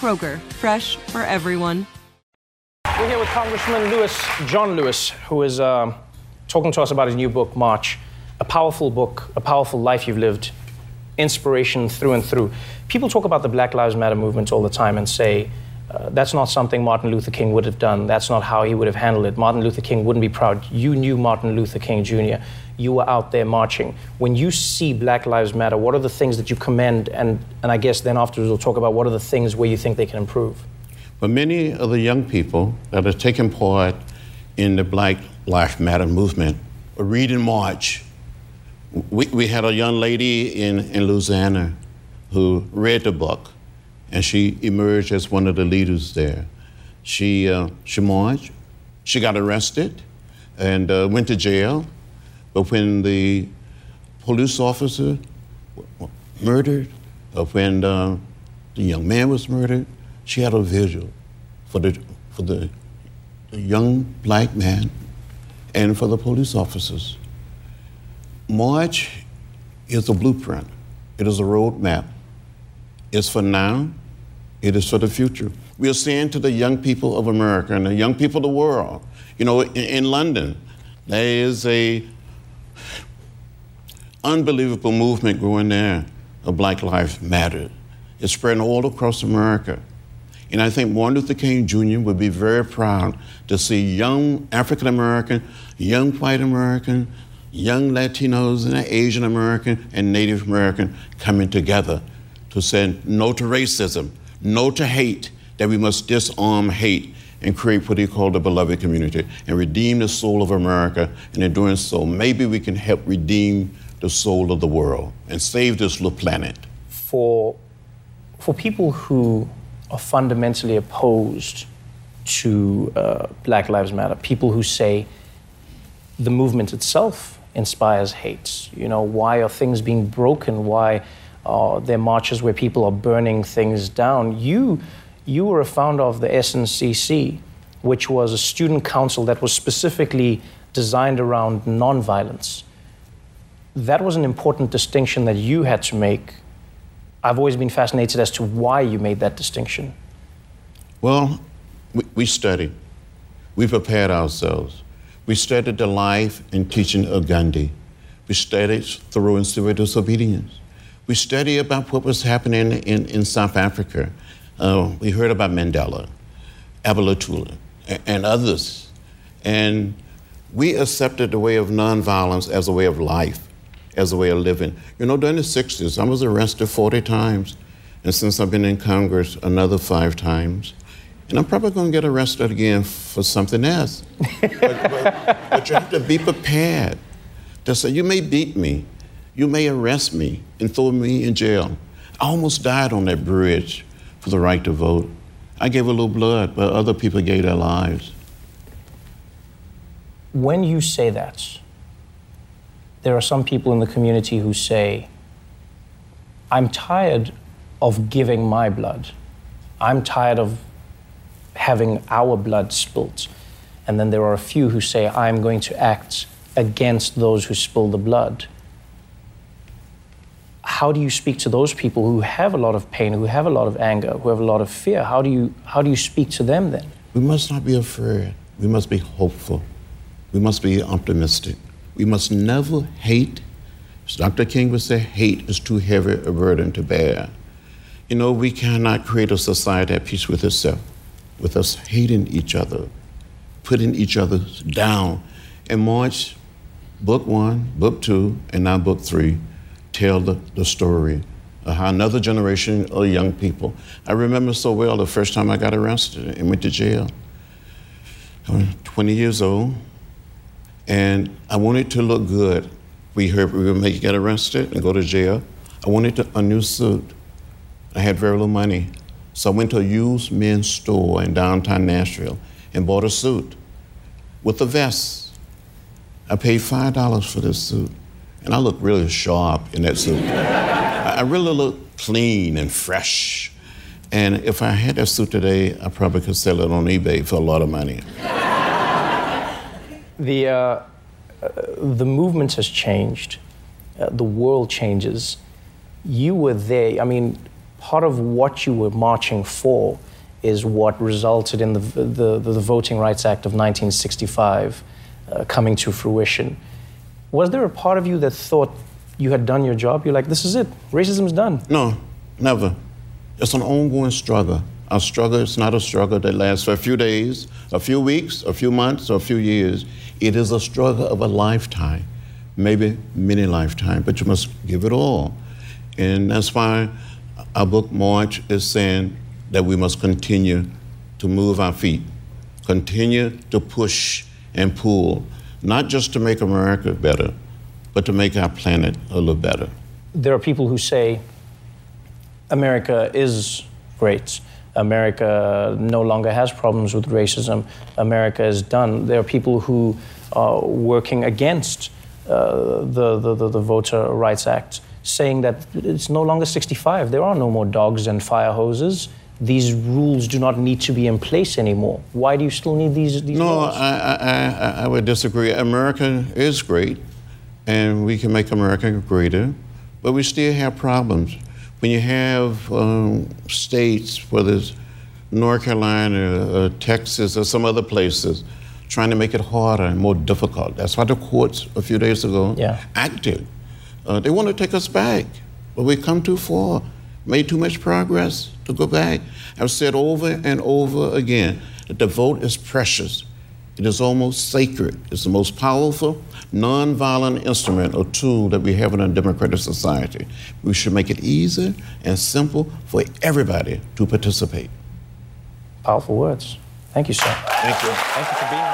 Kroger, fresh for everyone. We're here with Congressman Lewis, John Lewis, who is um, talking to us about his new book, March. A powerful book, a powerful life you've lived, inspiration through and through. People talk about the Black Lives Matter movement all the time and say, uh, that's not something Martin Luther King would have done. That's not how he would have handled it. Martin Luther King wouldn't be proud. You knew Martin Luther King Jr. You were out there marching. When you see Black Lives Matter, what are the things that you commend? And, and I guess then afterwards we'll talk about what are the things where you think they can improve. But many of the young people that are taking part in the Black Lives Matter movement are reading March. We, we had a young lady in, in Louisiana who read the book and she emerged as one of the leaders there. She, uh, she marched, she got arrested, and uh, went to jail. But when the police officer murdered, or when uh, the young man was murdered, she had a vigil for the, for the, the young black man and for the police officers. March is a blueprint. It is a roadmap. It's for now, it is for the future. We are saying to the young people of America and the young people of the world, you know, in, in London, there is a unbelievable movement going there of Black Lives Matter. It's spreading all across America. And I think Martin Luther King Jr. would be very proud to see young African American, young white American, young Latinos and Asian American and Native American coming together to say no to racism, no to hate, that we must disarm hate and create what he called the beloved community and redeem the soul of America. And in doing so, maybe we can help redeem the soul of the world and save this little planet. For, for people who are fundamentally opposed to uh, Black Lives Matter, people who say the movement itself inspires hate. You know, why are things being broken? Why uh, there are marches where people are burning things down. You, you were a founder of the SNCC, which was a student council that was specifically designed around nonviolence. That was an important distinction that you had to make. I've always been fascinated as to why you made that distinction. Well, we, we studied. We prepared ourselves. We studied the life and teaching of Gandhi. We studied Thoreau and civil disobedience. We studied about what was happening in, in South Africa. Uh, we heard about Mandela, Albert Luthuli, and, and others. And we accepted the way of nonviolence as a way of life, as a way of living. You know, during the 60s, I was arrested 40 times. And since I've been in Congress, another five times. And I'm probably going to get arrested again for something else. but, but, but you have to be prepared to say, you may beat me, you may arrest me and throw me in jail. I almost died on that bridge for the right to vote. I gave a little blood, but other people gave their lives. When you say that, there are some people in the community who say, I'm tired of giving my blood. I'm tired of having our blood spilt. And then there are a few who say, I'm going to act against those who spill the blood how do you speak to those people who have a lot of pain, who have a lot of anger, who have a lot of fear? How do you, how do you speak to them then? We must not be afraid. We must be hopeful. We must be optimistic. We must never hate. As Dr. King would say, hate is too heavy a burden to bear. You know, we cannot create a society at peace with itself, with us hating each other, putting each other down. In March, book one, book two, and now book three tell the, the story of how another generation of young people. I remember so well the first time I got arrested and went to jail. I was 20 years old, and I wanted to look good. We heard we were going to get arrested and go to jail. I wanted to, a new suit. I had very little money. So I went to a used men's store in downtown Nashville and bought a suit with a vest. I paid $5 for this suit. And I looked really sharp in that suit. I really looked clean and fresh. And if I had that suit today, I probably could sell it on eBay for a lot of money. The, uh, uh, the movement has changed. Uh, the world changes. You were there. I mean, part of what you were marching for is what resulted in the, the, the Voting Rights Act of 1965 uh, coming to fruition. Was there a part of you that thought you had done your job? You're like, this is it, racism's done? No, never. It's an ongoing struggle. A struggle it's not a struggle that lasts for a few days, a few weeks, a few months, or a few years. It is a struggle of a lifetime, maybe many lifetimes, but you must give it all. And that's why our book March is saying that we must continue to move our feet, continue to push and pull, not just to make America better, but to make our planet a little better. There are people who say America is great. America no longer has problems with racism. America is done. There are people who are working against uh, the, the, the, the Voter Rights Act, saying that it's no longer 65. There are no more dogs and fire hoses. These rules do not need to be in place anymore. Why do you still need these, these no, laws? I, I, I, I would disagree. America is great, and we can make America greater, but we still have problems. When you have um, states, whether it's North Carolina, or Texas, or some other places, trying to make it harder and more difficult. That's why the courts a few days ago Yeah. acted. Uh, they want to take us back, but we've come too far, made too much progress to go back. I've said over and over again that the vote is precious. It is almost sacred. It's the most powerful, nonviolent instrument or tool that we have in a democratic society. We should make it easy and simple for everybody to participate. Powerful words. Thank you, sir. Thank you. Thank you for being here.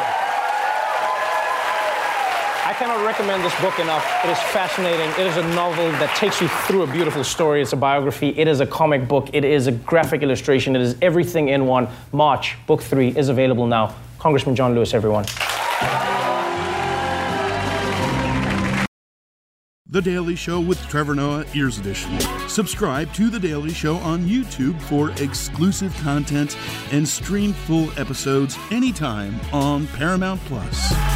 I cannot recommend this book enough. It is fascinating. It is a novel that takes you through a beautiful story. It's a biography. It is a comic book. It is a graphic illustration. It is everything in one. March, book three, is available now. Congressman John Lewis, everyone. The Daily Show with Trevor Noah, Ears Edition. Subscribe to The Daily Show on YouTube for exclusive content and stream full episodes anytime on Paramount Plus.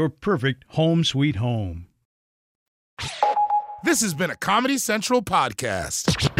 your perfect home sweet home. This has been a Comedy Central podcast.